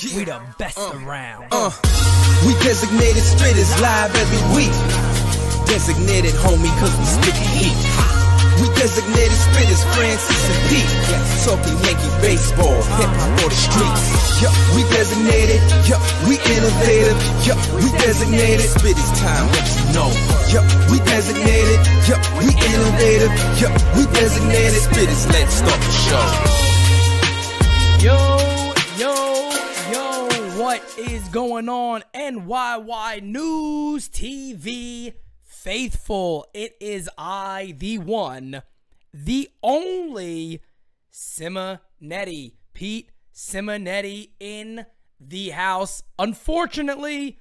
We the best around. Uh, we designated spitters live every week. Designated homie cause we spitting heat. We designated spitters, Francis and Pete. Talking Yankee baseball, hip hop or the streets. Yup, we designated, yup, we innovative. Yup, we designated, spitters time, what you know. Yup, we designated, yup, we innovative. Yup, we designated, spitters, let's start the show. Yo, yo, yo, what is going on? NYY News TV faithful. It is I, the one, the only Simonetti, Pete Simonetti in the house. Unfortunately,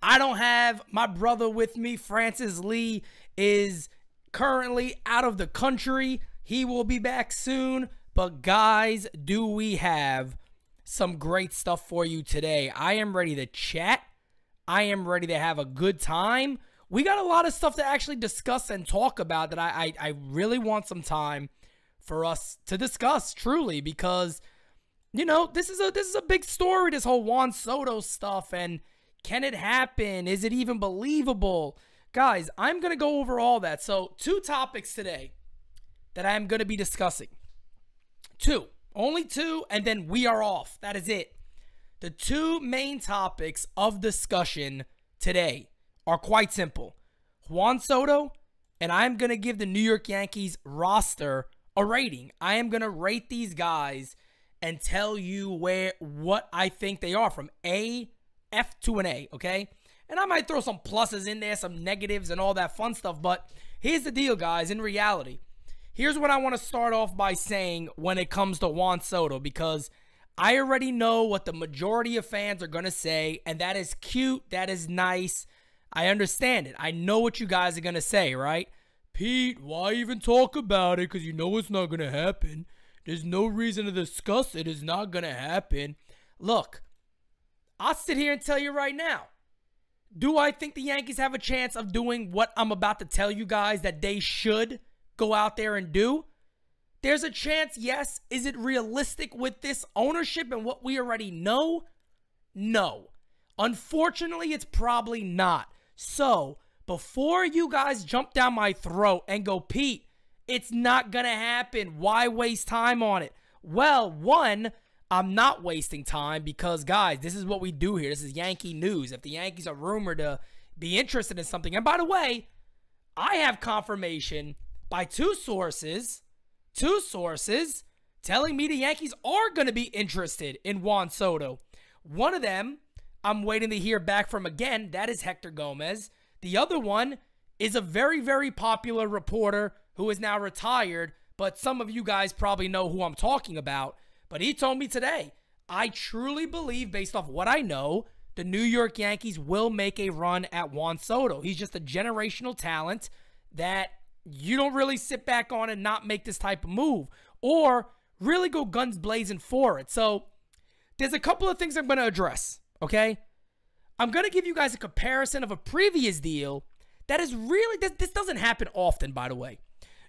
I don't have my brother with me. Francis Lee is currently out of the country. He will be back soon. But, guys, do we have some great stuff for you today? I am ready to chat. I am ready to have a good time. We got a lot of stuff to actually discuss and talk about that I, I, I really want some time for us to discuss, truly, because you know this is a this is a big story. This whole Juan Soto stuff and can it happen? Is it even believable? Guys, I'm gonna go over all that. So two topics today that I'm gonna be discussing. Two. Only two, and then we are off. That is it. The two main topics of discussion today are quite simple Juan Soto, and I'm going to give the New York Yankees roster a rating. I am going to rate these guys and tell you where what I think they are from A, F to an A, okay? And I might throw some pluses in there, some negatives, and all that fun stuff. But here's the deal, guys. In reality, Here's what I want to start off by saying when it comes to Juan Soto because I already know what the majority of fans are going to say, and that is cute, that is nice. I understand it. I know what you guys are going to say, right? Pete, why even talk about it? Because you know it's not going to happen. There's no reason to discuss it. It's not going to happen. Look, I'll sit here and tell you right now. Do I think the Yankees have a chance of doing what I'm about to tell you guys that they should? Go out there and do? There's a chance, yes. Is it realistic with this ownership and what we already know? No. Unfortunately, it's probably not. So, before you guys jump down my throat and go, Pete, it's not going to happen. Why waste time on it? Well, one, I'm not wasting time because, guys, this is what we do here. This is Yankee news. If the Yankees are rumored to be interested in something, and by the way, I have confirmation by two sources, two sources telling me the Yankees are going to be interested in Juan Soto. One of them I'm waiting to hear back from again. That is Hector Gomez. The other one is a very, very popular reporter who is now retired, but some of you guys probably know who I'm talking about. But he told me today, I truly believe, based off what I know, the New York Yankees will make a run at Juan Soto. He's just a generational talent that you don't really sit back on and not make this type of move or really go guns blazing for it. So there's a couple of things I'm going to address, okay? I'm going to give you guys a comparison of a previous deal that is really, this, this doesn't happen often, by the way.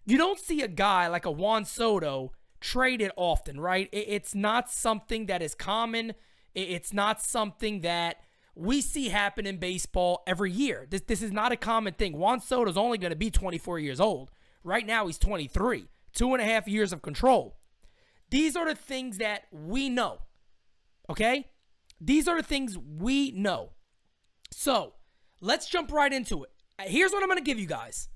You don't see a guy like a Juan Soto traded often, right? It, it's not something that is common. It, it's not something that we see happen in baseball every year. This, this is not a common thing. Juan Soto's only going to be 24 years old. Right now, he's 23, two and a half years of control. These are the things that we know. Okay? These are the things we know. So let's jump right into it. Here's what I'm going to give you guys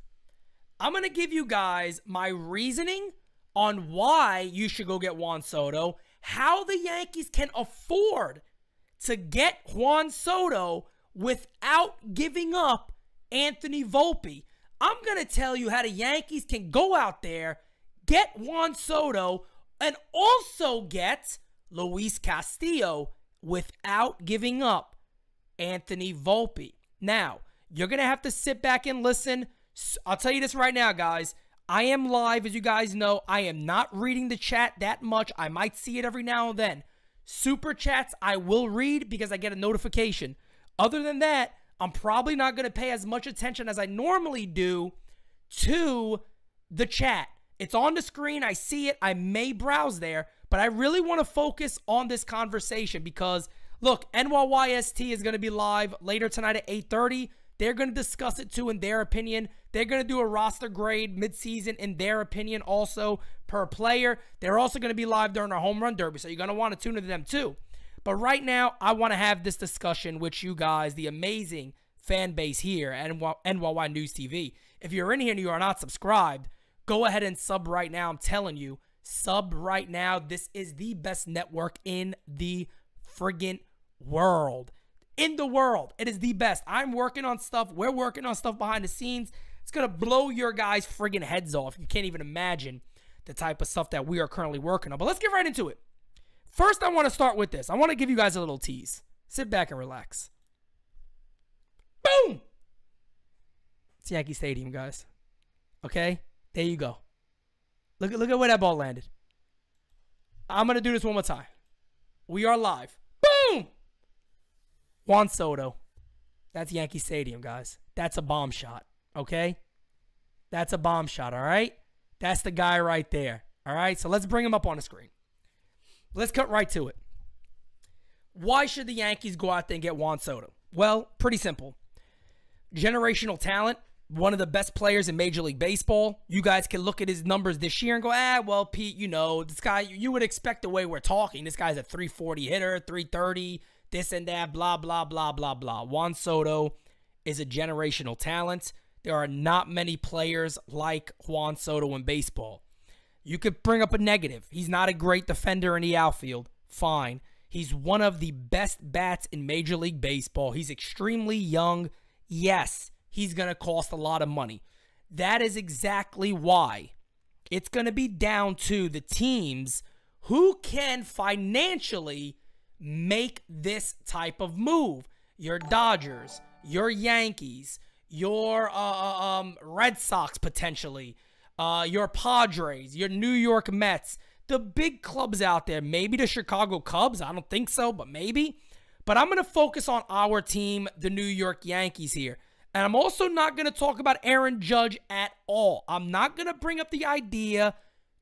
I'm going to give you guys my reasoning on why you should go get Juan Soto, how the Yankees can afford to get Juan Soto without giving up Anthony Volpe. I'm going to tell you how the Yankees can go out there, get Juan Soto, and also get Luis Castillo without giving up Anthony Volpe. Now, you're going to have to sit back and listen. I'll tell you this right now, guys. I am live, as you guys know. I am not reading the chat that much. I might see it every now and then. Super chats I will read because I get a notification. Other than that, I'm probably not going to pay as much attention as I normally do to the chat. It's on the screen. I see it. I may browse there, but I really want to focus on this conversation because Look, NYYST is going to be live later tonight at 8:30. They're going to discuss it too in their opinion. They're going to do a roster grade midseason in their opinion also per player. They're also going to be live during our home run derby, so you're going to want to tune into them too. But right now, I want to have this discussion with you guys, the amazing fan base here at NYY News TV. If you're in here and you are not subscribed, go ahead and sub right now. I'm telling you, sub right now. This is the best network in the friggin' world. In the world. It is the best. I'm working on stuff. We're working on stuff behind the scenes. It's going to blow your guys' friggin' heads off. You can't even imagine the type of stuff that we are currently working on. But let's get right into it. First, I want to start with this. I want to give you guys a little tease. Sit back and relax. Boom! It's Yankee Stadium, guys. Okay? There you go. Look look at where that ball landed. I'm gonna do this one more time. We are live. Boom! Juan Soto. That's Yankee Stadium, guys. That's a bomb shot. Okay? That's a bomb shot, all right? That's the guy right there. All right? So let's bring him up on the screen. Let's cut right to it. Why should the Yankees go out there and get Juan Soto? Well, pretty simple. Generational talent, one of the best players in Major League Baseball. You guys can look at his numbers this year and go, ah, well, Pete, you know, this guy, you would expect the way we're talking. This guy's a 340 hitter, 330, this and that, blah, blah, blah, blah, blah. Juan Soto is a generational talent. There are not many players like Juan Soto in baseball. You could bring up a negative. He's not a great defender in the outfield. Fine. He's one of the best bats in Major League Baseball. He's extremely young. Yes, he's going to cost a lot of money. That is exactly why it's going to be down to the teams who can financially make this type of move. Your Dodgers, your Yankees, your uh, uh um, Red Sox potentially uh, your Padres, your New York Mets, the big clubs out there. Maybe the Chicago Cubs. I don't think so, but maybe. But I'm going to focus on our team, the New York Yankees here. And I'm also not going to talk about Aaron Judge at all. I'm not going to bring up the idea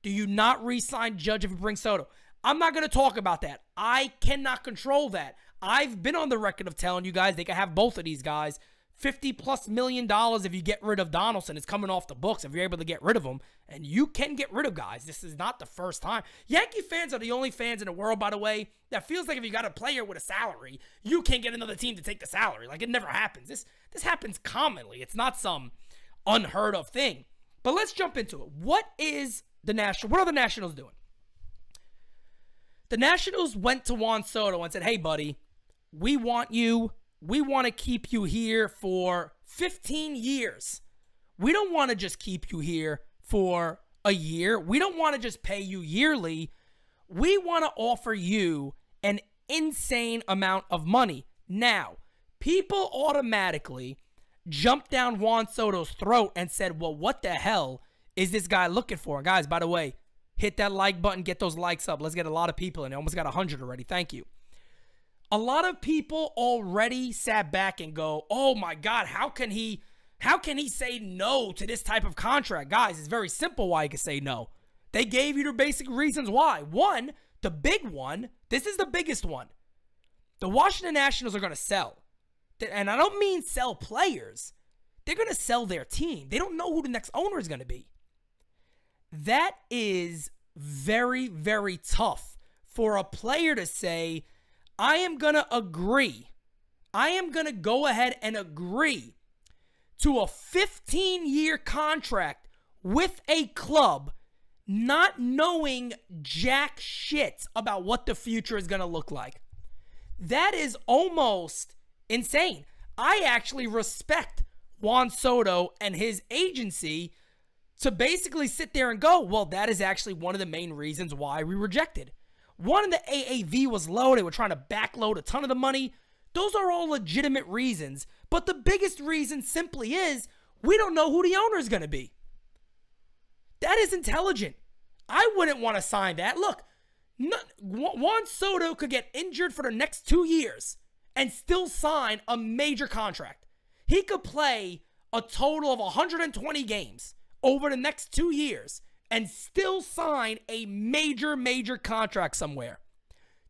do you not re sign Judge if you bring Soto? I'm not going to talk about that. I cannot control that. I've been on the record of telling you guys they can have both of these guys. 50 plus million dollars if you get rid of Donaldson. It's coming off the books if you're able to get rid of him. And you can get rid of guys. This is not the first time. Yankee fans are the only fans in the world, by the way, that feels like if you got a player with a salary, you can't get another team to take the salary. Like it never happens. This this happens commonly. It's not some unheard of thing. But let's jump into it. What is the national what are the Nationals doing? The Nationals went to Juan Soto and said, Hey buddy, we want you we want to keep you here for 15 years. We don't want to just keep you here for a year. We don't want to just pay you yearly. We want to offer you an insane amount of money. Now, people automatically jumped down Juan Soto's throat and said, well, what the hell is this guy looking for? guys, by the way, hit that like button, get those likes up. Let's get a lot of people in. I almost got 100 already. Thank you a lot of people already sat back and go, "Oh my god, how can he how can he say no to this type of contract?" Guys, it's very simple why he can say no. They gave you the basic reasons why. One, the big one, this is the biggest one. The Washington Nationals are going to sell. And I don't mean sell players. They're going to sell their team. They don't know who the next owner is going to be. That is very, very tough for a player to say, I am going to agree. I am going to go ahead and agree to a 15 year contract with a club, not knowing jack shit about what the future is going to look like. That is almost insane. I actually respect Juan Soto and his agency to basically sit there and go, well, that is actually one of the main reasons why we rejected. One, the AAV was low. They were trying to backload a ton of the money. Those are all legitimate reasons. But the biggest reason simply is we don't know who the owner is going to be. That is intelligent. I wouldn't want to sign that. Look, Juan Soto could get injured for the next two years and still sign a major contract. He could play a total of 120 games over the next two years and still sign a major, major contract somewhere.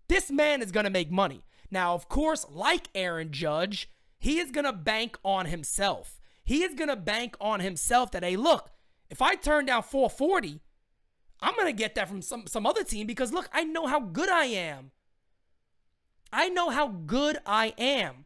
This man is going to make money. Now, of course, like Aaron Judge, he is going to bank on himself. He is going to bank on himself that, hey, look, if I turn down 440, I'm going to get that from some, some other team because, look, I know how good I am. I know how good I am.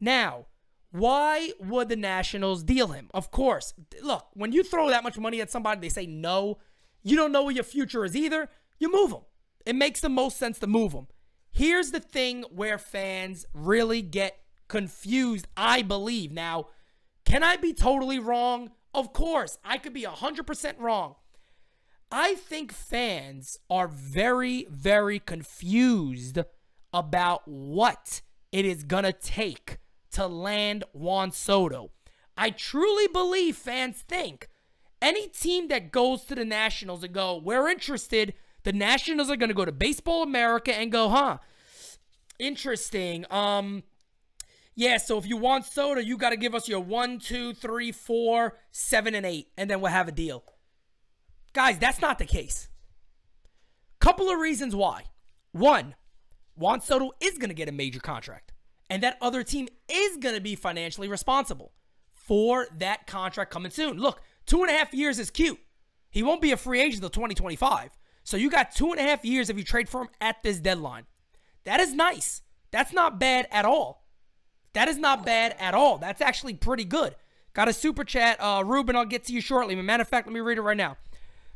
Now, why would the Nationals deal him? Of course. Look, when you throw that much money at somebody, they say no. You don't know what your future is either. You move them. It makes the most sense to move them. Here's the thing where fans really get confused, I believe. Now, can I be totally wrong? Of course, I could be 100% wrong. I think fans are very, very confused about what it is going to take to land Juan Soto. I truly believe fans think any team that goes to the Nationals and go, we're interested, the Nationals are going to go to Baseball America and go, huh, interesting. Um, yeah, so if you want Soto, you got to give us your one, two, three, four, seven, and eight, and then we'll have a deal. Guys, that's not the case. Couple of reasons why. One, Juan Soto is going to get a major contract, and that other team is going to be financially responsible for that contract coming soon. Look, two and a half years is cute. He won't be a free agent until 2025. So you got two and a half years if you trade for him at this deadline. That is nice. That's not bad at all. That is not bad at all. That's actually pretty good. Got a super chat. Uh, Ruben, I'll get to you shortly. Matter of fact, let me read it right now.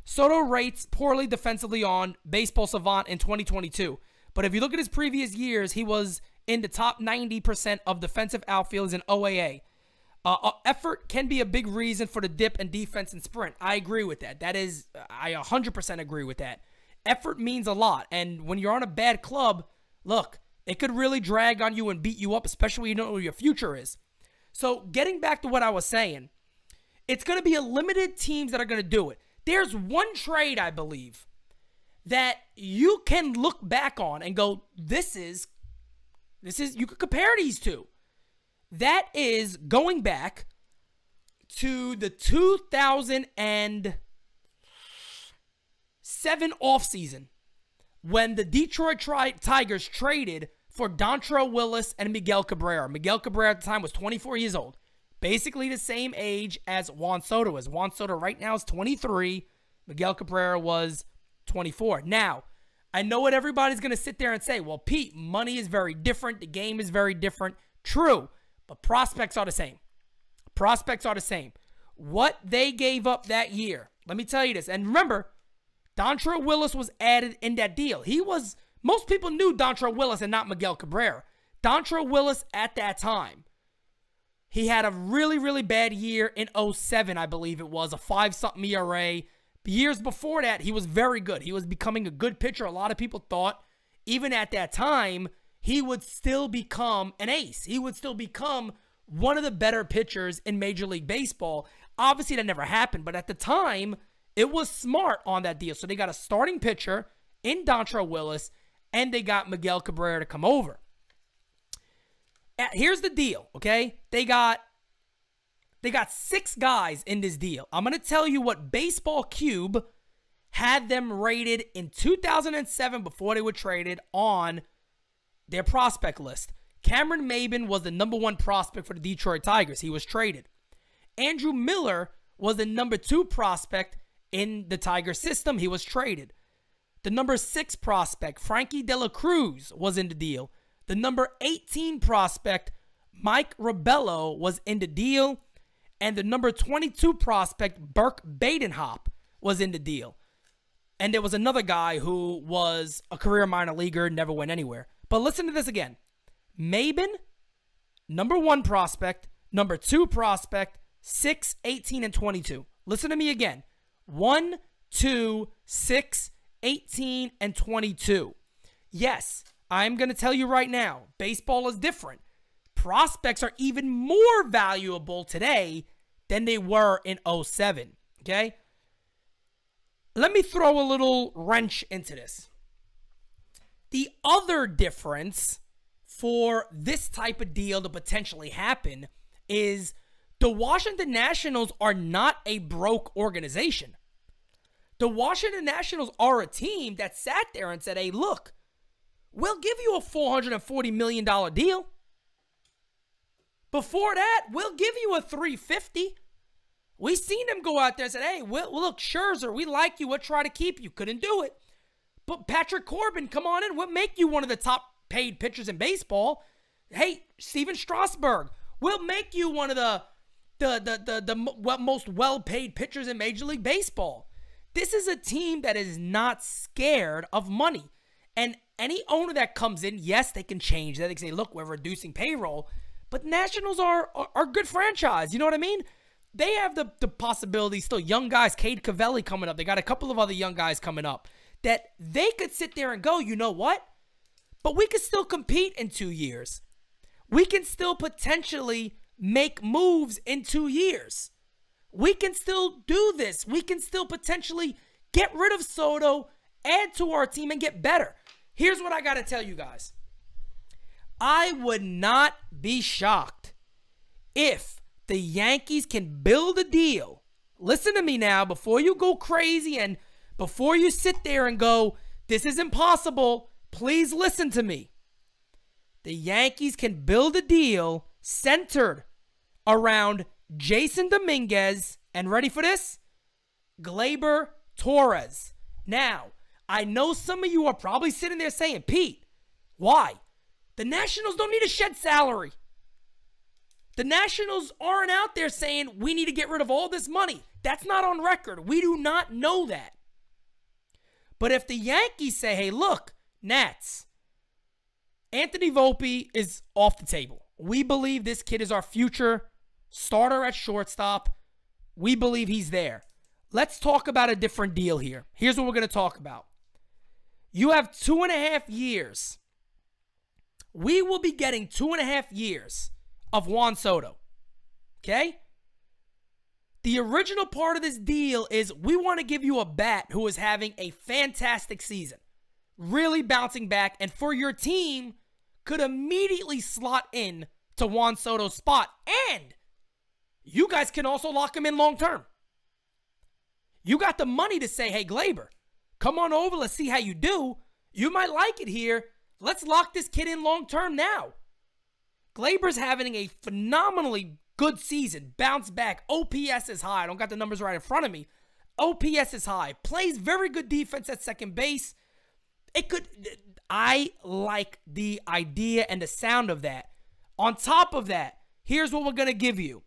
Soto rates poorly defensively on Baseball Savant in 2022. But if you look at his previous years, he was in the top 90% of defensive outfielders in OAA. Uh, uh, effort can be a big reason for the dip in defense and sprint. I agree with that. That is, I 100% agree with that. Effort means a lot. And when you're on a bad club, look, it could really drag on you and beat you up, especially when you don't know what your future is. So, getting back to what I was saying, it's going to be a limited teams that are going to do it. There's one trade, I believe, that you can look back on and go, this is, this is, you could compare these two. That is going back to the 2007 offseason when the Detroit tri- Tigers traded for Dontrelle Willis and Miguel Cabrera. Miguel Cabrera at the time was 24 years old. Basically the same age as Juan Soto is. Juan Soto right now is 23. Miguel Cabrera was 24. Now, I know what everybody's going to sit there and say. Well, Pete, money is very different. The game is very different. True, but prospects are the same. Prospects are the same. What they gave up that year, let me tell you this. And remember, Dontrelle Willis was added in that deal. He was, most people knew Dontrelle Willis and not Miguel Cabrera. Dontrelle Willis at that time, he had a really, really bad year in 07, I believe it was, a five something ERA years before that, he was very good. He was becoming a good pitcher. A lot of people thought, even at that time, he would still become an ace. He would still become one of the better pitchers in Major League Baseball. Obviously, that never happened, but at the time, it was smart on that deal. So they got a starting pitcher in Dontrelle Willis, and they got Miguel Cabrera to come over. Here's the deal, okay? They got they got six guys in this deal. I'm to tell you what Baseball Cube had them rated in 2007 before they were traded on their prospect list. Cameron Maybin was the number one prospect for the Detroit Tigers. He was traded. Andrew Miller was the number two prospect in the Tiger system. He was traded. The number six prospect, Frankie De La Cruz, was in the deal. The number 18 prospect, Mike Rabelo, was in the deal and the number 22 prospect, Burke Badenhop, was in the deal. And there was another guy who was a career minor leaguer, never went anywhere. But listen to this again Maybin, number one prospect, number two prospect, 6, 18, and 22. Listen to me again 1, 2, 6, 18, and 22. Yes, I'm going to tell you right now baseball is different prospects are even more valuable today than they were in 07. Okay? Let me throw a little wrench into this. The other difference for this type of deal to potentially happen is the Washington Nationals are not a broke organization. The Washington Nationals are a team that sat there and said, hey, look, we'll give you a $440 million deal. Before that, we'll give you a 350. We seen them go out there and said, "Hey, we'll, look, Scherzer, we like you. We'll try to keep you." Couldn't do it. But Patrick Corbin, come on in. We'll make you one of the top paid pitchers in baseball. Hey, Stephen Strasburg, we'll make you one of the the the the, the most well paid pitchers in Major League Baseball. This is a team that is not scared of money. And any owner that comes in, yes, they can change that. They can say, look, we're reducing payroll. But Nationals are, are, are good franchise. You know what I mean? They have the, the possibility, still young guys, Cade Cavalli coming up. They got a couple of other young guys coming up that they could sit there and go, you know what? But we could still compete in two years. We can still potentially make moves in two years. We can still do this. We can still potentially get rid of Soto, add to our team, and get better. Here's what I got to tell you guys I would not be shocked if the Yankees can build a deal. Listen to me now before you go crazy and before you sit there and go, this is impossible. Please listen to me. The Yankees can build a deal centered around Jasson Dominguez and ready for this? Gleyber Torres. Now, I know some of you are probably sitting there saying, Pete, why? The Nationals don't need to shed salary. The Nationals aren't out there saying we need to get rid of all this money. That's not on record. We do not know that. But if the Yankees say, hey, look, Nats, Anthony Volpe is off the table. We believe this kid is our future starter at shortstop. We believe he's there. Let's talk about a different deal here. Here's what we're going to talk about. You have two and a half years. We will be getting two and a half years of Juan Soto. Okay? The original part of this deal is we want to give you a bat who is having a fantastic season, really bouncing back, and for your team could immediately slot in to Juan Soto's spot. And you guys can also lock him in long term. You got the money to say, hey, Gleyber, come on over. Let's see how you do. You might like it here. Let's lock this kid in long term now. Gleyber's having a phenomenally good season. Bounce back. OPS is high. I don't got the numbers right in front of me. OPS is high. Plays very good defense at second base. It could. I like the idea and the sound of that. On top of that, here's what we're going to give you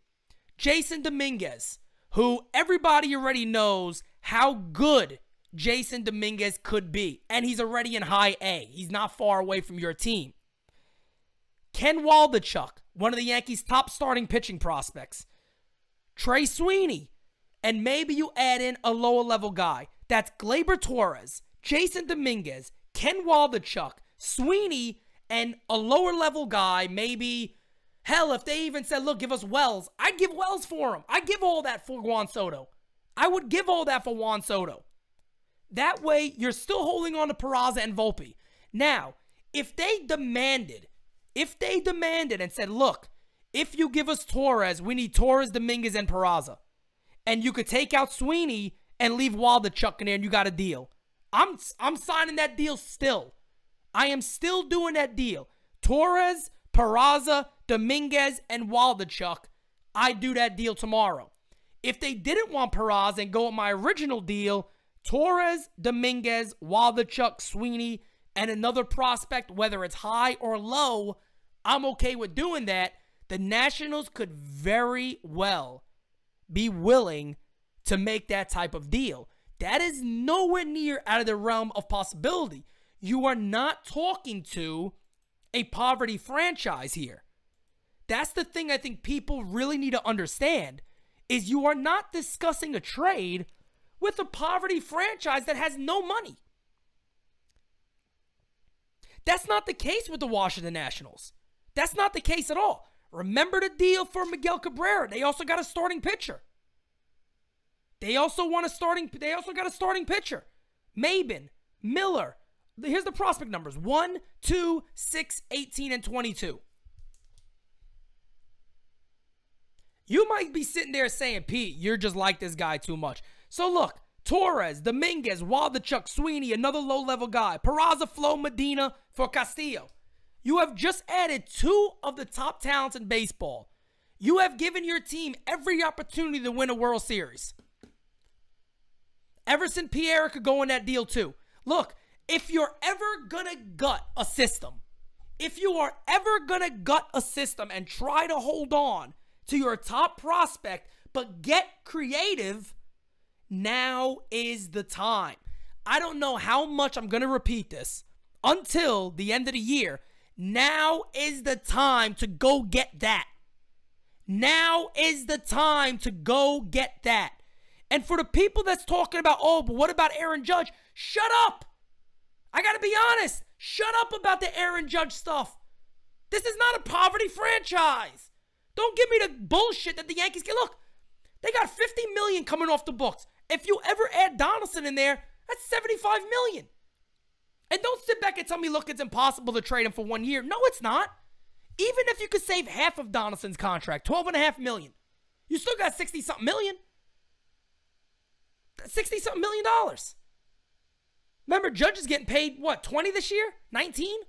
Jasson Dominguez, who everybody already knows how good Jasson Dominguez could be. And he's already in high A. He's not far away from your team. Ken Waldichuk, one of the Yankees' top starting pitching prospects. Trey Sweeney. And maybe you add in a lower level guy. That's Gleyber Torres, Jasson Dominguez, Ken Waldichuk, Sweeney, and a lower level guy, maybe Hell, if they even said, look, give us Wells, I'd give Wells for him. I'd give all that for Juan Soto. I would give all that for Juan Soto. That way, you're still holding on to Peraza and Volpe. Now, if they demanded, if they demanded and said, look, if you give us Torres, we need Torres, Dominguez, and Peraza. And you could take out Sweeney and leave Waldichuk in there and you got a deal. I'm I'm signing that deal still. I am still doing that deal. Torres, Peraza, Dominguez, and Waldichuk, I'd do that deal tomorrow. If they didn't want Peraza and go with my original deal, Torres, Dominguez, Waldichuk, Sweeney, and another prospect, whether it's high or low, I'm okay with doing that. The Nationals could very well be willing to make that type of deal. That is nowhere near out of the realm of possibility. You are not talking to a poverty franchise here. That's the thing I think people really need to understand is you are not discussing a trade with a poverty franchise that has no money. That's not the case with the Washington Nationals. That's not the case at all. Remember the deal for Miguel Cabrera. They also got a starting pitcher. They also want a starting they also got a starting pitcher. Maybin, Miller, here's the prospect numbers 1, 2, 6, 18, and 22. You might be sitting there saying, Pete, you're just like this guy too much. So look, Torres, Dominguez, Waldichuk, Sweeney, another low level guy, Peraza, Flo, Medina for Castillo. You have just added two of the top talents in baseball. You have given your team every opportunity to win a World Series. Everson Pereira could go in that deal too. Look, if you're ever gonna gut a system, if you are ever gonna gut a system and try to hold on to your top prospect, but get creative, now is the time. I don't know how much I'm gonna repeat this until the end of the year. Now is the time to go get that. Now is the time to go get that. And for the people that's talking about, oh, but what about Aaron Judge? Shut up. I got to be honest. Shut up about the Aaron Judge stuff. This is not a poverty franchise. Don't give me the bullshit that the Yankees get. Look, they got 50 million coming off the books. If you ever add Donaldson in there, that's 75 million. And don't sit back and tell me, look, it's impossible to trade him for one year. No, it's not. Even if you could save half of Donaldson's contract, 12 and a half million, you still got 60 something million. 60 something million dollars. Remember, Judge is getting paid, what, 20 this year? 19?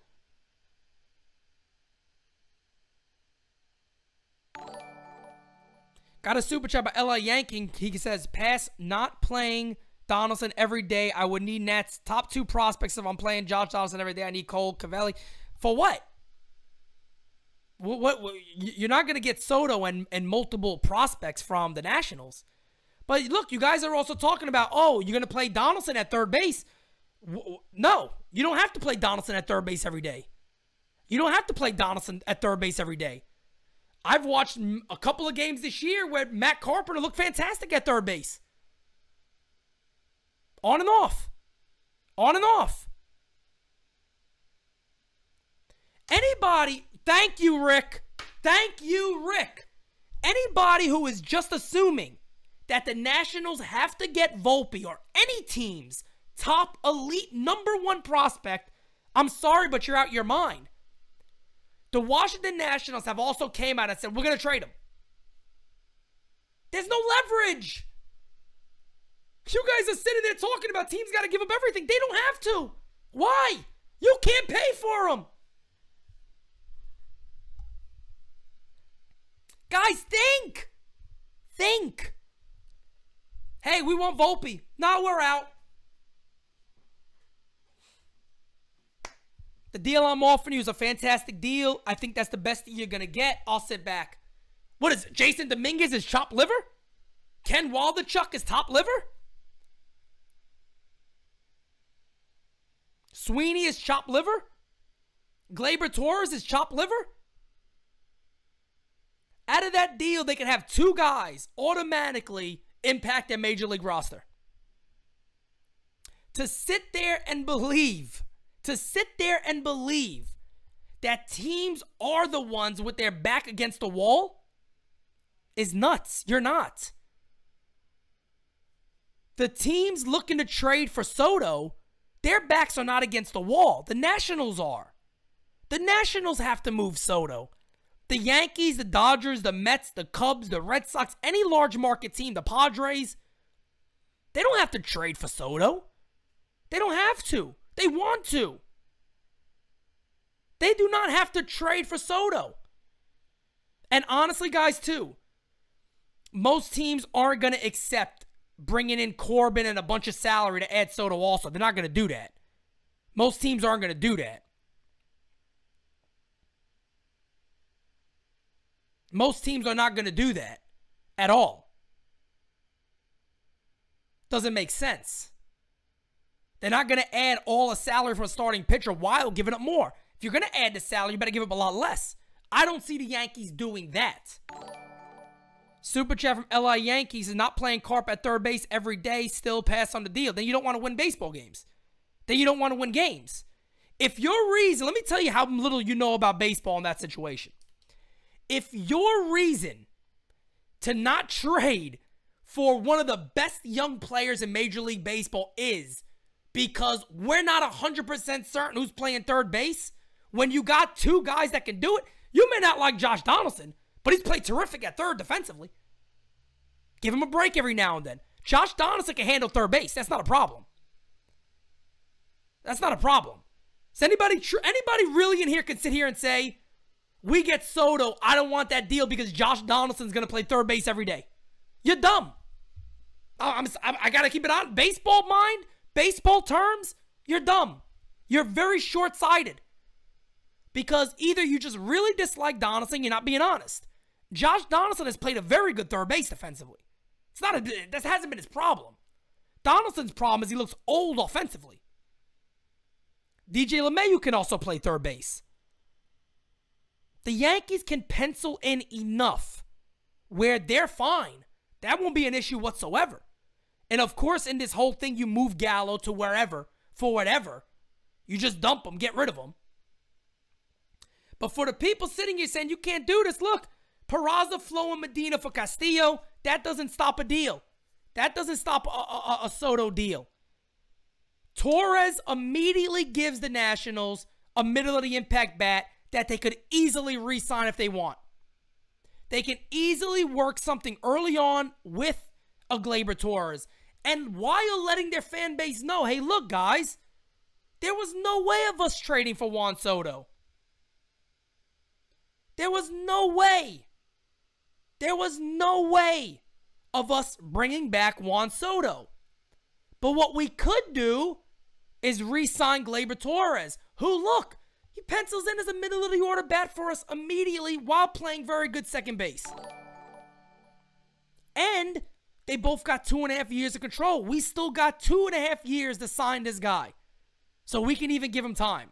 Got a super chat by LA Yanking. He says, pass not playing Donaldson every day. I would need Nets top two prospects if I'm playing Josh Donaldson every day. I need Cole Cavalli. For what? What, what, what you're not going to get Soto and, and multiple prospects from the Nationals. But look, you guys are also talking about, oh, you're going to play Donaldson at third base. No, you don't have to play Donaldson at third base every day. You don't have to play Donaldson at third base every day. I've watched a couple of games this year where Matt Carpenter looked fantastic at third base. On and off. On and off. Anybody, thank you, Rick. Thank you, Rick. Anybody who is just assuming that the Nationals have to get Volpe or any team's top elite number one prospect, I'm sorry, but you're out your mind. The Washington Nationals have also came out and said, we're going to trade him. There's no leverage. You guys are sitting there talking about teams got to give up everything. They don't have to. Why? You can't pay for them. Guys, think. Think. Hey, we want Volpe. Now we're out. The deal I'm offering you is a fantastic deal. I think that's the best that you're going to get. I'll sit back. What is it? Jasson Dominguez is chop liver? Ken Waldichuk is top liver? Sweeney is chop liver? Gleyber Torres is chop liver? Out of that deal, they can have two guys automatically impact their major league roster. To sit there and believe to sit there and believe that teams are the ones with their back against the wall is nuts. You're not. The teams looking to trade for Soto, their backs are not against the wall. The Nationals are. The Nationals have to move Soto. The Yankees, the Dodgers, the Mets, the Cubs, the Red Sox, any large market team, the Padres, they don't have to trade for Soto. They don't have to. They want to. They do not have to trade for Soto. And honestly, guys, too, most teams aren't going to accept bringing in Corbin and a bunch of salary to add Soto also. They're not going to do that. Most teams aren't going to do that. Most teams are not going to do that at all. Doesn't make sense. They're not going to add all a salary for a starting pitcher while giving up more. If you're going to add the salary, you better give up a lot less. I don't see the Yankees doing that. Super chat from LI Yankees is not playing Carp at third base every day, still pass on the deal. Then you don't want to win baseball games. Then you don't want to win games. If your reason, let me tell you how little you know about baseball in that situation. If your reason to not trade for one of the best young players in Major League Baseball is because we're not 100% certain who's playing third base. When you got two guys that can do it, you may not like Josh Donaldson, but he's played terrific at third defensively. Give him a break every now and then. Josh Donaldson can handle third base. That's not a problem. That's not a problem. Is anybody tr- anybody really in here can sit here and say, we get Soto, I don't want that deal because Josh Donaldson's going to play third base every day. You're dumb. I'm, I'm, I got to keep it on. Baseball mind, baseball terms, you're dumb. You're very short sighted. Because either you just really dislike Donaldson, you're not being honest. Josh Donaldson has played a very good third base defensively. It's not a, this hasn't been his problem. Donaldson's problem is he looks old offensively. DJ LeMahieu can also play third base. The Yankees can pencil in enough where they're fine. That won't be an issue whatsoever. And of course, in this whole thing, you move Gallo to wherever for whatever. You just dump him, get rid of him. But for the people sitting here saying you can't do this, look, Peraza, Flo, and Medina for Castillo, that doesn't stop a deal. That doesn't stop a, a, a Soto deal. Torres immediately gives the Nationals a middle of the impact bat that they could easily re sign if they want. They can easily work something early on with a Gleyber Torres. And while letting their fan base know, hey, look, guys, there was no way of us trading for Juan Soto. There was no way. There was no way of us bringing back Juan Soto. But what we could do is re sign Gleyber Torres, who, look, he pencils in as a middle of the order bat for us immediately while playing very good second base. And they both got two and a half years of control. We still got two and a half years to sign this guy. So we can even give him time.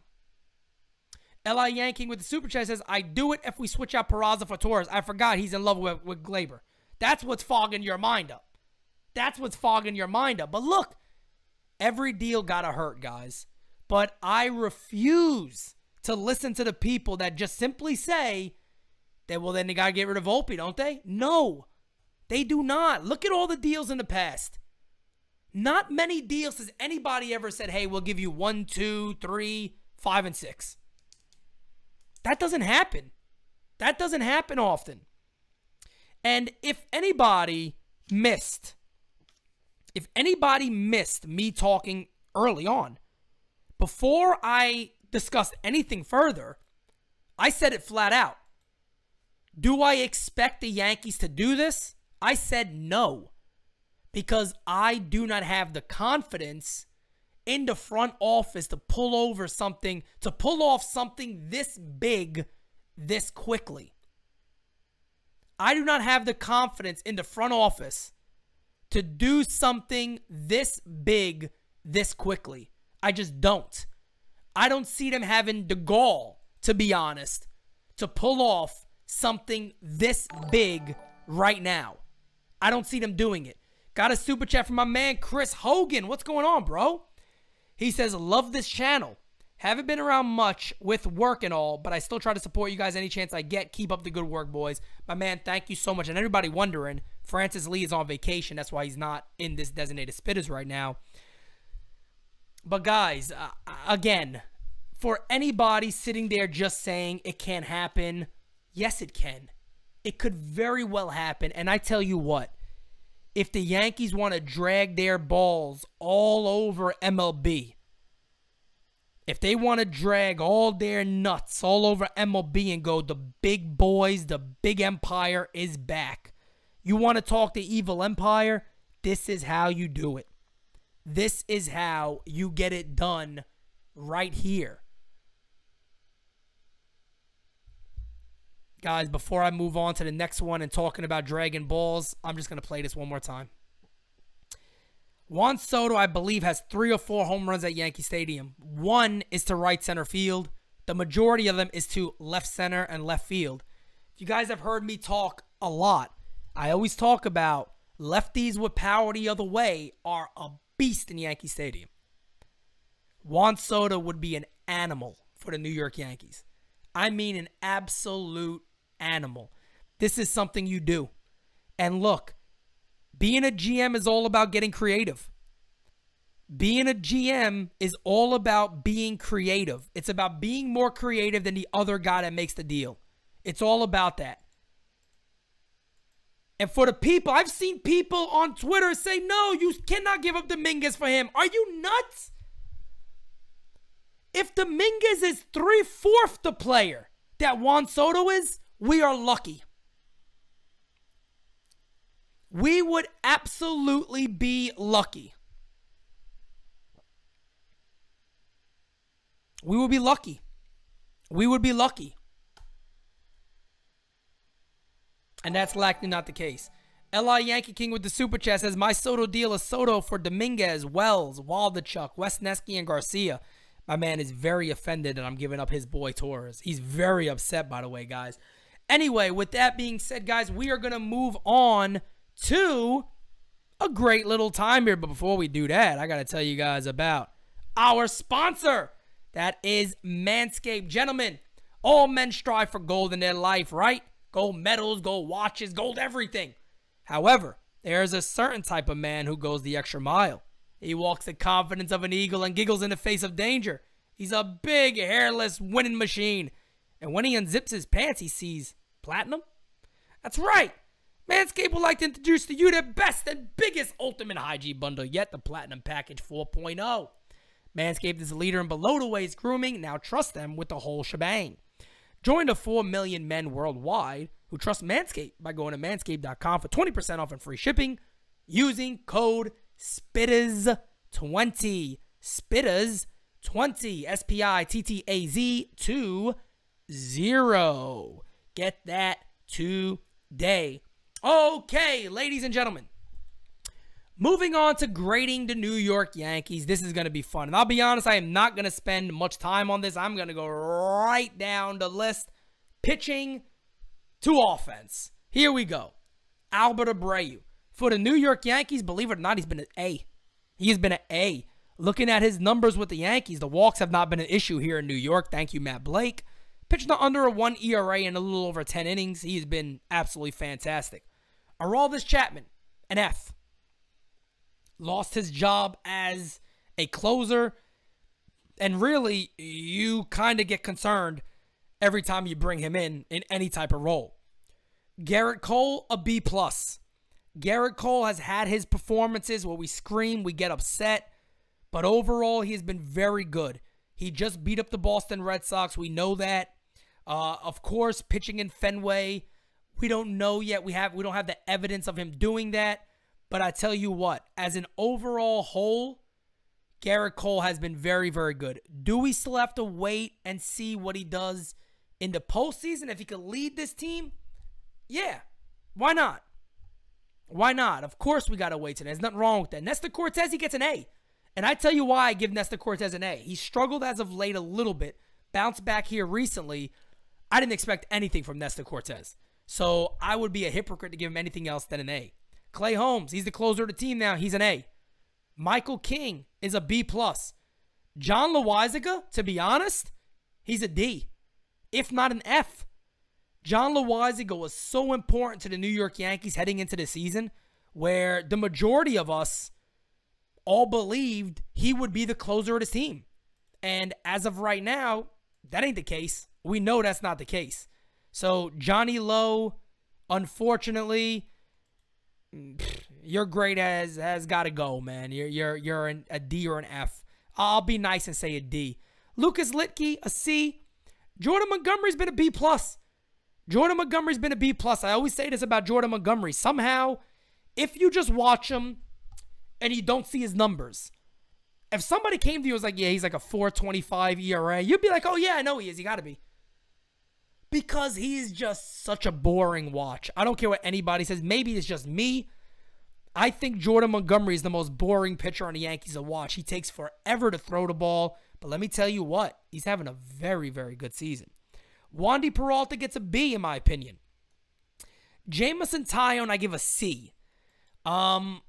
Li Yanking with the super chat says, I do it if we switch out Peraza for Torres. I forgot he's in love with, with Gleyber. That's what's fogging your mind up. That's what's fogging your mind up. But look, every deal gotta hurt, guys. But I refuse to listen to the people that just simply say that, well, then they gotta get rid of Volpe, don't they? No, they do not. Look at all the deals in the past. Not many deals has anybody ever said, hey, we'll give you one, two, three, five, and six. That doesn't happen. That doesn't happen often. And if anybody missed, if anybody missed me talking early on, before I discussed anything further, I said it flat out. Do I expect the Yankees to do this? I said no. Because I do not have the confidence in the front office to pull over something, to pull off something this big this quickly. I do not have the confidence in the front office to do something this big this quickly. I just don't. I don't see them having the gall, to be honest, to pull off something this big right now. I don't see them doing it. Got a super chat from my man Chris Hogan. What's going on, bro? He says, Love this channel. Haven't been around much with work and all, but I still try to support you guys any chance I get. Keep up the good work, boys. My man, thank you so much. And everybody wondering, Francis Lee is on vacation. That's why he's not in this designated spitters right now. But guys, uh, again, for anybody sitting there just saying it can't happen, yes, it can. It could very well happen. And I tell you what, if the Yankees want to drag their balls all over MLB, if they want to drag all their nuts all over MLB and go, the big boys, the big empire is back. You want to talk the evil empire? This is how you do it. This is how you get it done right here. Guys, before I move on to the next one and talking about Dragon Balls, I'm just going to play this one more time. Juan Soto, I believe, has three or four home runs at Yankee Stadium. One is to right center field. The majority of them is to left center and left field. If you guys have heard me talk a lot, I always talk about lefties with power the other way are a beast in Yankee Stadium. Juan Soto would be an animal for the New York Yankees. I mean, an absolute animal. This is something you do. And look, being a GM is all about getting creative. Being a GM is all about being creative. It's about being more creative than the other guy that makes the deal. It's all about that. And for the people, I've seen people on Twitter say, no, you cannot give up Dominguez for him. Are you nuts? If Dominguez is three fourth the player that Juan Soto is, we are lucky. We would absolutely be lucky. We would be lucky. We would be lucky. And that's likely not the case. Li Yankee King with the super chat says my Soto deal is Soto for Dominguez, Wells, Waldichuk, Wesneski, and Garcia. My man is very offended and I'm giving up his boy Torres. He's very upset, by the way, guys. Anyway, with that being said, guys, we are gonna move on to a great little time here. But before we do that, I gotta tell you guys about our sponsor. That is Manscaped. Gentlemen, all men strive for gold in their life, right? Gold medals, gold watches, gold everything. However, there is a certain type of man who goes the extra mile. He walks the confidence of an eagle and giggles in the face of danger. He's a big, hairless winning machine. And when he unzips his pants, he sees platinum. That's right. Manscaped would like to introduce to you the best and biggest ultimate hygiene bundle yet, the Platinum Package 4.0. Manscaped is a leader in below the waist grooming. Now trust them with the whole shebang. Join the 4 million men worldwide who trust Manscaped by going to manscaped.com for 20% off and free shipping using code SPITTERS20. SPITTERS20. S P I T T A Z 2 0. Get that today. Okay, ladies and gentlemen. Moving on to grading the New York Yankees. This is going to be fun. And I'll be honest, I am not going to spend much time on this. I'm going to go right down the list. Pitching to offense. Here we go. Albert Abreu. For the New York Yankees, believe it or not, he's been an A. He has been an A. Looking at his numbers with the Yankees, the walks have not been an issue here in New York. Thank you, Matt Blake. Pitched under a 1 ERA in a little over 10 innings. He's been absolutely fantastic. Aroldis Chapman, an F lost his job as a closer. And really, you kind of get concerned every time you bring him in in any type of role. Gerrit Cole, a B plus. Gerrit Cole has had his performances where we scream, we get upset, but overall he has been very good. He just beat up the Boston Red Sox. We know that. Uh, of course, pitching in Fenway, we don't know yet. We have we don't have the evidence of him doing that. But I tell you what, as an overall whole, Gerrit Cole has been very, very good. Do we still have to wait and see what he does in the postseason? If he could lead this team, yeah, why not? Why not? Of course, we got to wait. And there's nothing wrong with that. Nestor Cortes, he gets an A. And I tell you why I give Nestor Cortes an A. He struggled as of late a little bit, bounced back here recently. I didn't expect anything from Nestor Cortes. So I would be a hypocrite to give him anything else than an A. Clay Holmes, he's the closer of the team now. He's an A. Michael King is a B plus. John Loaisiga, to be honest, he's a D, if not an F. John Loaisiga was so important to the New York Yankees heading into the season, where the majority of us all believed he would be the closer of the team. And as of right now, that ain't the case. We know that's not the case. So Johnny Lowe, unfortunately, your grade has has got to go, man. You're you're you're an, a D or an F. I'll be nice and say a D. Lucas Luetge a C. Jordan Montgomery's been a B plus. Jordan Montgomery's been a B plus. I always say this about Jordan Montgomery. Somehow, if you just watch him and you don't see his numbers, if somebody came to you and was like, yeah, he's like a 425 ERA, you'd be like, oh yeah, I know he is. He got to be because he's just such a boring watch. I don't care what anybody says. Maybe it's just me. I think Jordan Montgomery is the most boring pitcher on the Yankees to watch. He takes forever to throw the ball, but let me tell you what, he's having a very, very good season. Wandy Peralta gets a B, in my opinion. Jameson Taillon, I give a C. Um,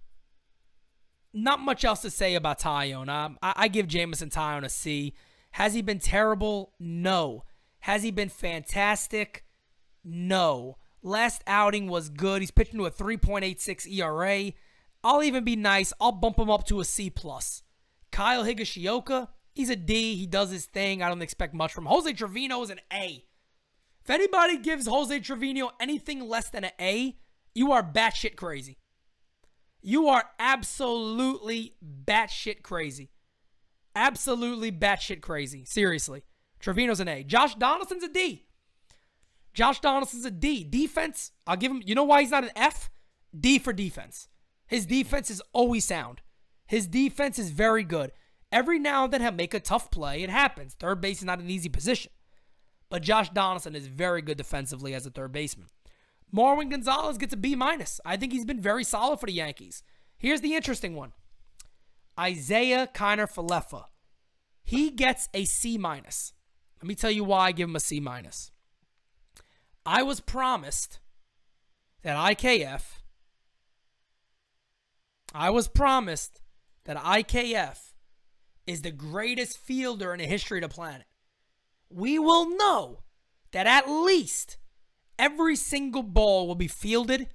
not much else to say about Taillon. Um, I, I give Jameson Taillon a C. Has he been terrible? No. Has he been fantastic? No. Last outing was good. He's pitching to a 3.86 ERA. I'll even be nice. I'll bump him up to a C plus. Kyle Higashioka, he's a D. He does his thing. I don't expect much from. Jose Trevino is an A. If anybody gives Jose Trevino anything less than an A, You are batshit crazy. You are absolutely batshit crazy. Absolutely batshit crazy. Seriously. Trevino's an A. Josh Donaldson's a D. Josh Donaldson's a D. Defense, I'll give him, you know why he's not an F? D for defense. His defense is always sound. His defense is very good. Every now and then he'll make a tough play. It happens. Third base is not an easy position. But Josh Donaldson is very good defensively as a third baseman. Marwin Gonzalez gets a B minus. I think he's been very solid for the Yankees. Here's the interesting one. Isiah Kiner-Falefa. He gets a C minus. Let me tell you why I give him a C minus. I was promised that IKF I was promised that IKF is the greatest fielder in the history of the planet. We will know that at least every single ball will be fielded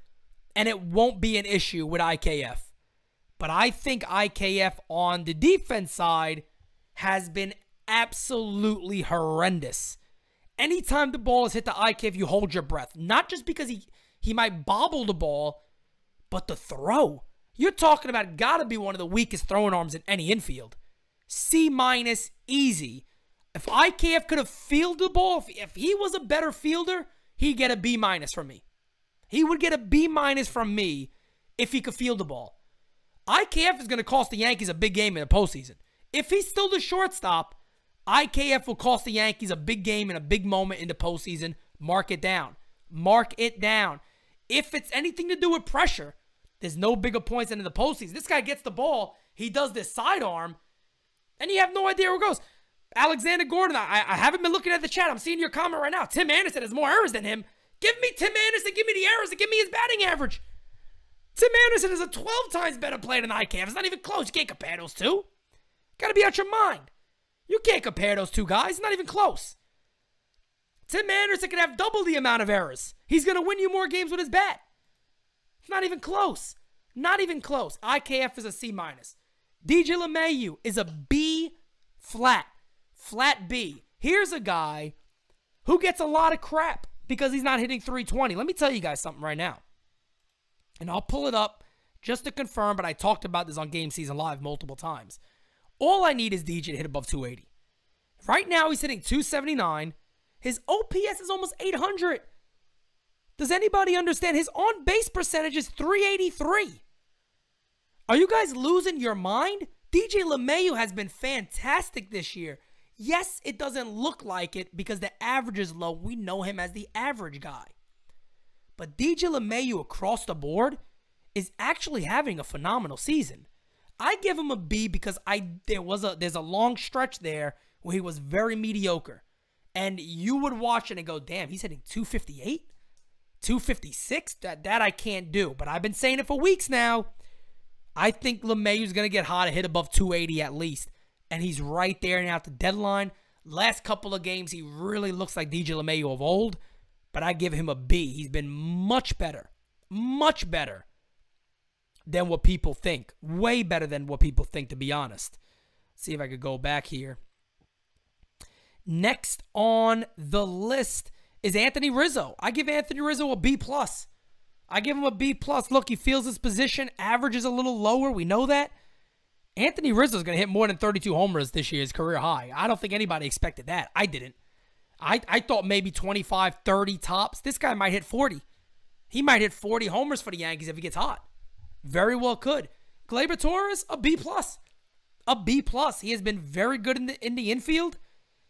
and it won't be an issue with IKF. But I think IKF on the defense side has been absolutely horrendous. Anytime the ball is hit the IKF, you hold your breath. Not just because he, he might bobble the ball, but the throw. You're talking about got to be one of the weakest throwing arms in any infield. C minus, easy. If IKF could have fielded the ball, if, if he was a better fielder, he'd get a B minus from me. He would get a B minus from me if he could field the ball. IKF is going to cost the Yankees a big game in the postseason. If he's still the shortstop, IKF will cost the Yankees a big game and a big moment in the postseason. Mark it down. Mark it down. If it's anything to do with pressure, there's no bigger points than in the postseason. This guy gets the ball, he does this sidearm, and you have no idea where it goes. Alexander Gordon, I, I haven't been looking at the chat. I'm seeing your comment right now. Tim Anderson has more errors than him. Give me Tim Anderson. Give me the errors and give me his batting average. Tim Anderson is a 12 times better player than IKF. It's not even close. You can't compare those two. Gotta be out your mind. You can't compare those two guys. Not even close. Tim Anderson can have double the amount of errors. He's gonna win you more games with his bat. It's not even close. Not even close. IKF is a C minus. DJ LeMahieu is a B flat. Flat B. Here's a guy who gets a lot of crap because he's not hitting 320. Let me tell you guys something right now. And I'll pull it up just to confirm, but I talked about this on Game Season Live multiple times. All I need is DJ to hit above 280. Right now, he's hitting 279. His OPS is almost 800. Does anybody understand? His on base percentage is 383. Are you guys losing your mind? DJ LeMahieu has been fantastic this year. Yes, it doesn't look like it because the average is low. We know him as the average guy. But DJ LeMahieu across the board is actually having a phenomenal season. I give him a B because I there was a there's a long stretch there where he was very mediocre. And you would watch it and go, damn, he's hitting 258? 256? That that I can't do. But I've been saying it for weeks now. I think LeMahieu's going to get hot and hit above 280 at least. And he's right there now at the deadline. Last couple of games, he really looks like DJ LeMahieu of old. But I give him a B. He's been much better. Much better than what people think. Way better than what people think, to be honest. See if I could go back here. Next on the list is Anthony Rizzo. I give Anthony Rizzo a B plus. I give him a B plus. Look, he feels his position. Average is a little lower. We know that. Anthony Rizzo is going to hit more than 32 homers this year, his career high. I don't think anybody expected that. I didn't. I, I thought maybe 25, 30 tops. This guy might hit 40. He might hit 40 homers for the Yankees if he gets hot. Very well could. Gleyber Torres, a B plus. A B plus. He has been very good in the in the infield.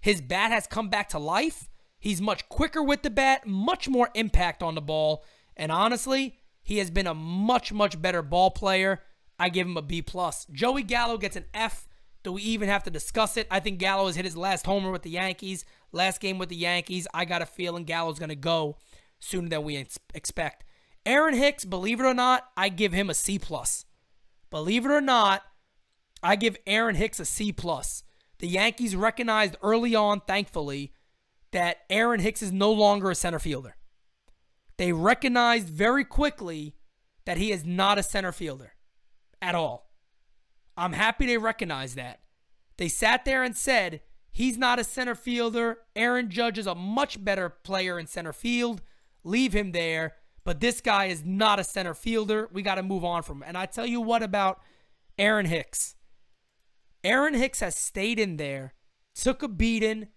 His bat has come back to life. He's much quicker with the bat, much more impact on the ball. And honestly, he has been a much, much better ball player. I give him a B plus. Joey Gallo gets an F. Do we even have to discuss it? I think Gallo has hit his last homer with the Yankees. Last game with the Yankees. I got a feeling Gallo's going to go sooner than we expect. Aaron Hicks, believe it or not, I give him a C plus. Believe it or not, I give Aaron Hicks a C plus. The Yankees recognized early on, thankfully, that Aaron Hicks is no longer a center fielder. They recognized very quickly that he is not a center fielder at all. I'm happy they recognized that. They sat there and said, he's not a center fielder. Aaron Judge is a much better player in center field. Leave him there. But this guy is not a center fielder. We got to move on from him. And I tell you what about Aaron Hicks. Aaron Hicks has stayed in there, took a beating,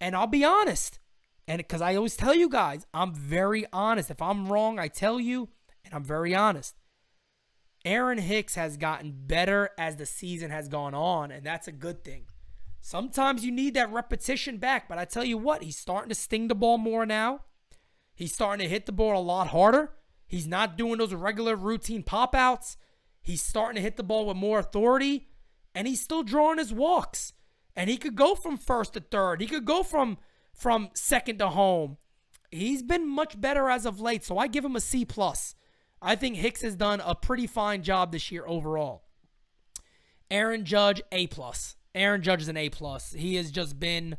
and I'll be honest. And because I always tell you guys, I'm very honest. If I'm wrong, I tell you, and I'm very honest. Aaron Hicks has gotten better as the season has gone on, and that's a good thing. Sometimes you need that repetition back, but I tell you what, he's starting to sting the ball more now. He's starting to hit the ball a lot harder. He's not doing those regular routine pop outs. He's starting to hit the ball with more authority, and he's still drawing his walks. And he could go from first to third. He could go from from second to home. He's been much better as of late, so I give him a C plus. I think Hicks has done a pretty fine job this year overall. Aaron Judge, A plus. Aaron Judge is an A plus. He has just been.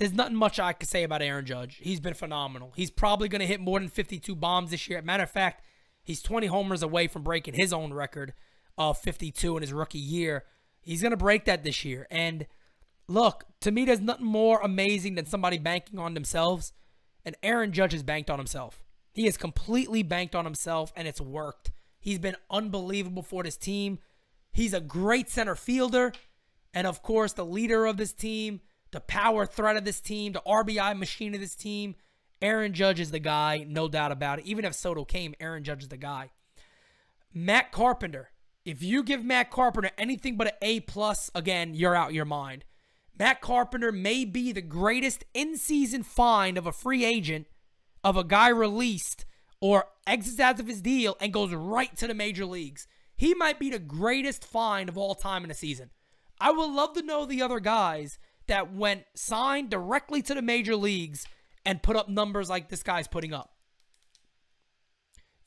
There's nothing much I could say about Aaron Judge. He's been phenomenal. He's probably going to hit more than 52 bombs this year. Matter of fact, he's 20 homers away from breaking his own record of 52 in his rookie year. He's going to break that this year. And look, to me, there's nothing more amazing than somebody banking on themselves. And Aaron Judge has banked on himself. He has completely banked on himself, and it's worked. He's been unbelievable for this team. He's a great center fielder. And of course, the leader of this team, the power threat of this team, the RBI machine of this team. Aaron Judge is the guy, no doubt about it. Even if Soto came, Aaron Judge is the guy. Matt Carpenter. If you give Matt Carpenter anything but an A plus, again, you're out your mind. Matt Carpenter may be the greatest in-season find of a free agent of a guy released or exits out of his deal and goes right to the major leagues. He might be the greatest find of all time in a season. I would love to know the other guys that went signed directly to the major leagues and put up numbers like this guy's putting up.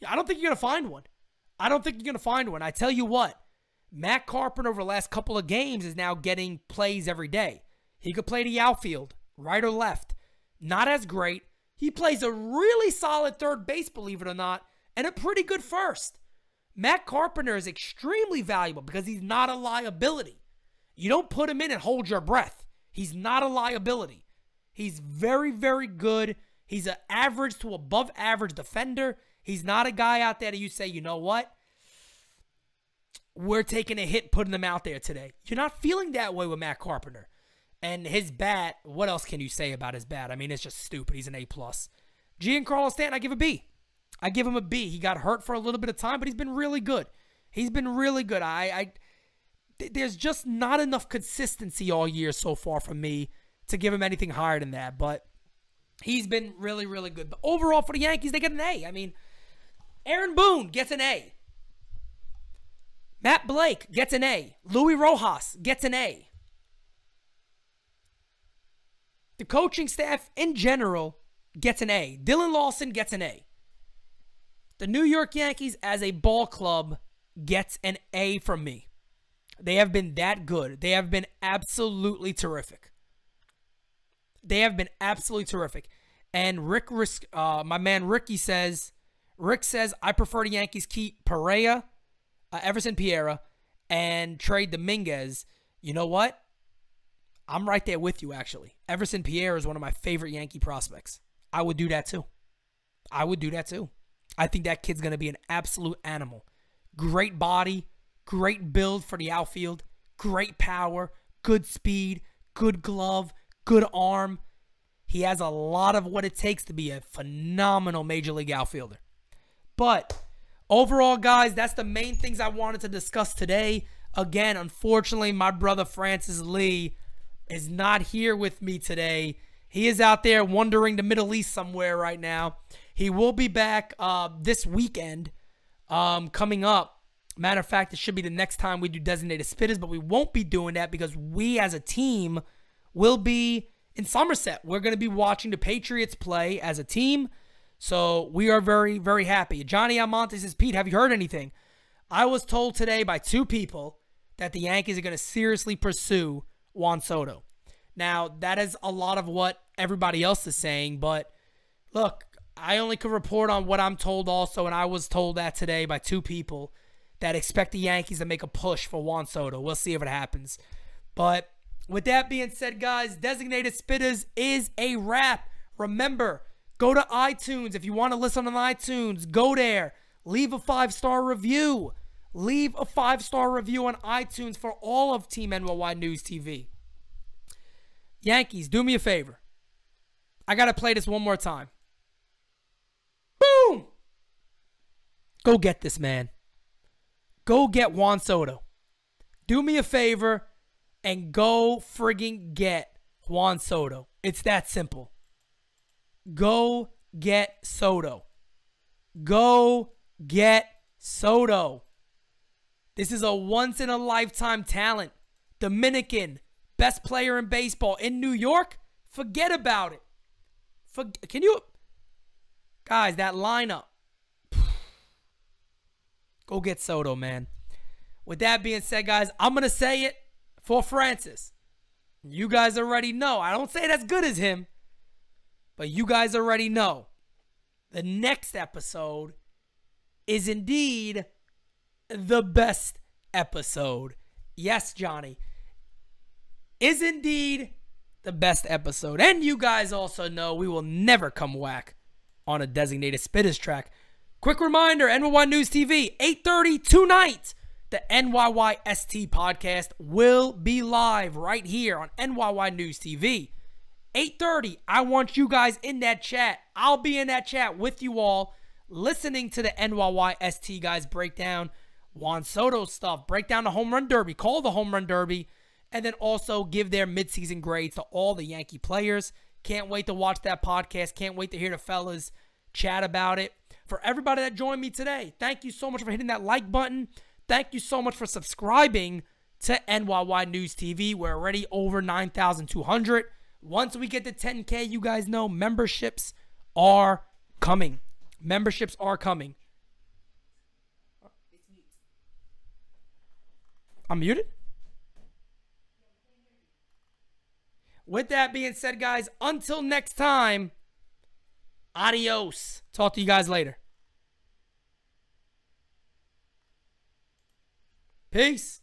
I don't think you're going to find one. I don't think you're going to find one. I tell you what, Matt Carpenter over the last couple of games is now getting plays every day. He could play the outfield, right or left. Not as great. He plays a really solid third base, believe it or not, and a pretty good first. Matt Carpenter is extremely valuable because he's not a liability. You don't put him in and hold your breath. He's not a liability. He's very, very good. He's an average to above average defender. He's not a guy out there that you say, you know what? We're taking a hit putting him out there today. You're not feeling that way with Matt Carpenter. And his bat, what else can you say about his bat? I mean, it's just stupid. He's an A plus. Giancarlo Stanton, I give a B. I give him a B. He got hurt for a little bit of time, but he's been really good. He's been really good. I, I there's just not enough consistency all year so far from me to give him anything higher than that. But he's been really, really good. But overall for the Yankees, they get an A. I mean, Aaron Boone gets an A. Matt Blake gets an A. Louis Rojas gets an A. The coaching staff in general gets an A. Dillon Lawson gets an A. The New York Yankees as a ball club gets an A from me. They have been that good. They have been absolutely terrific. They have been absolutely terrific. And Rick, uh, my man Ricky says, Rick says, I prefer the Yankees keep Perea, uh, Everson Pereira, and trade Dominguez. You know what? I'm right there with you, actually. Everson Pierre is one of my favorite Yankee prospects. I would do that too. I would do that too. I think that kid's going to be an absolute animal. Great body, Great build for the outfield, great power, good speed, good glove, good arm. He has a lot of what it takes to be a phenomenal major league outfielder. But overall, guys, that's the main things I wanted to discuss today. Again, unfortunately, my brother Francis Lee is not here with me today. He is out there wandering the Middle East somewhere right now. He will be back uh, this weekend um, coming up Matter of fact, it should be the next time we do designated spitters, but we won't be doing that because we as a team will be in Somerset. We're going to be watching the Patriots play as a team. So we are very, very happy. Johnny Almonte says, Pete, have you heard anything? I was told today by two people that the Yankees are going to seriously pursue Juan Soto. Now, that is a lot of what everybody else is saying, but look, I only could report on what I'm told also, and I was told that today by two people that expect the Yankees to make a push for Juan Soto. We'll see if it happens. But with that being said, guys, Designated Spitters is a wrap. Remember, Go to iTunes. If you want to listen on iTunes, go there. Leave a five star review. Leave a five star review on iTunes for all of Team NYY News TV. Yankees, do me a favor. I got to play this one more time. Boom! Go get this man. Go get Juan Soto. Do me a favor and go frigging get Juan Soto. It's that simple. Go get Soto. Go get Soto. This is a once in a lifetime talent. Dominican, best player in baseball in New York. Forget about it. For, can you guys that lineup? Go get Soto, man. With that being said, guys, I'm gonna say it for Francis. You guys already know. I don't say it as good as him, but you guys already know. The next episode is indeed the best episode. Yes, Johnny. Is indeed the best episode. And you guys also know we will never come whack on a designated spitters track. Quick reminder, NYY News TV, 8.30 tonight. The NYYST podcast will be live right here on NYY News TV. 8.30, I want you guys in that chat. I'll be in that chat with you all, listening to the NYYST guys break down Juan Soto stuff, break down the home run derby, call the home run derby, and then also give their midseason grades to all the Yankee players. Can't wait to watch that podcast. Can't wait to hear the fellas chat about it. For everybody that joined me today, thank you so much for hitting that like button. Thank you so much for subscribing to NYY News TV. We're already over 9,200. Once we get to 10K, you guys know memberships are coming. Memberships are coming. I'm muted? With that being said, guys, until next time, adios. Talk to you guys later. Peace.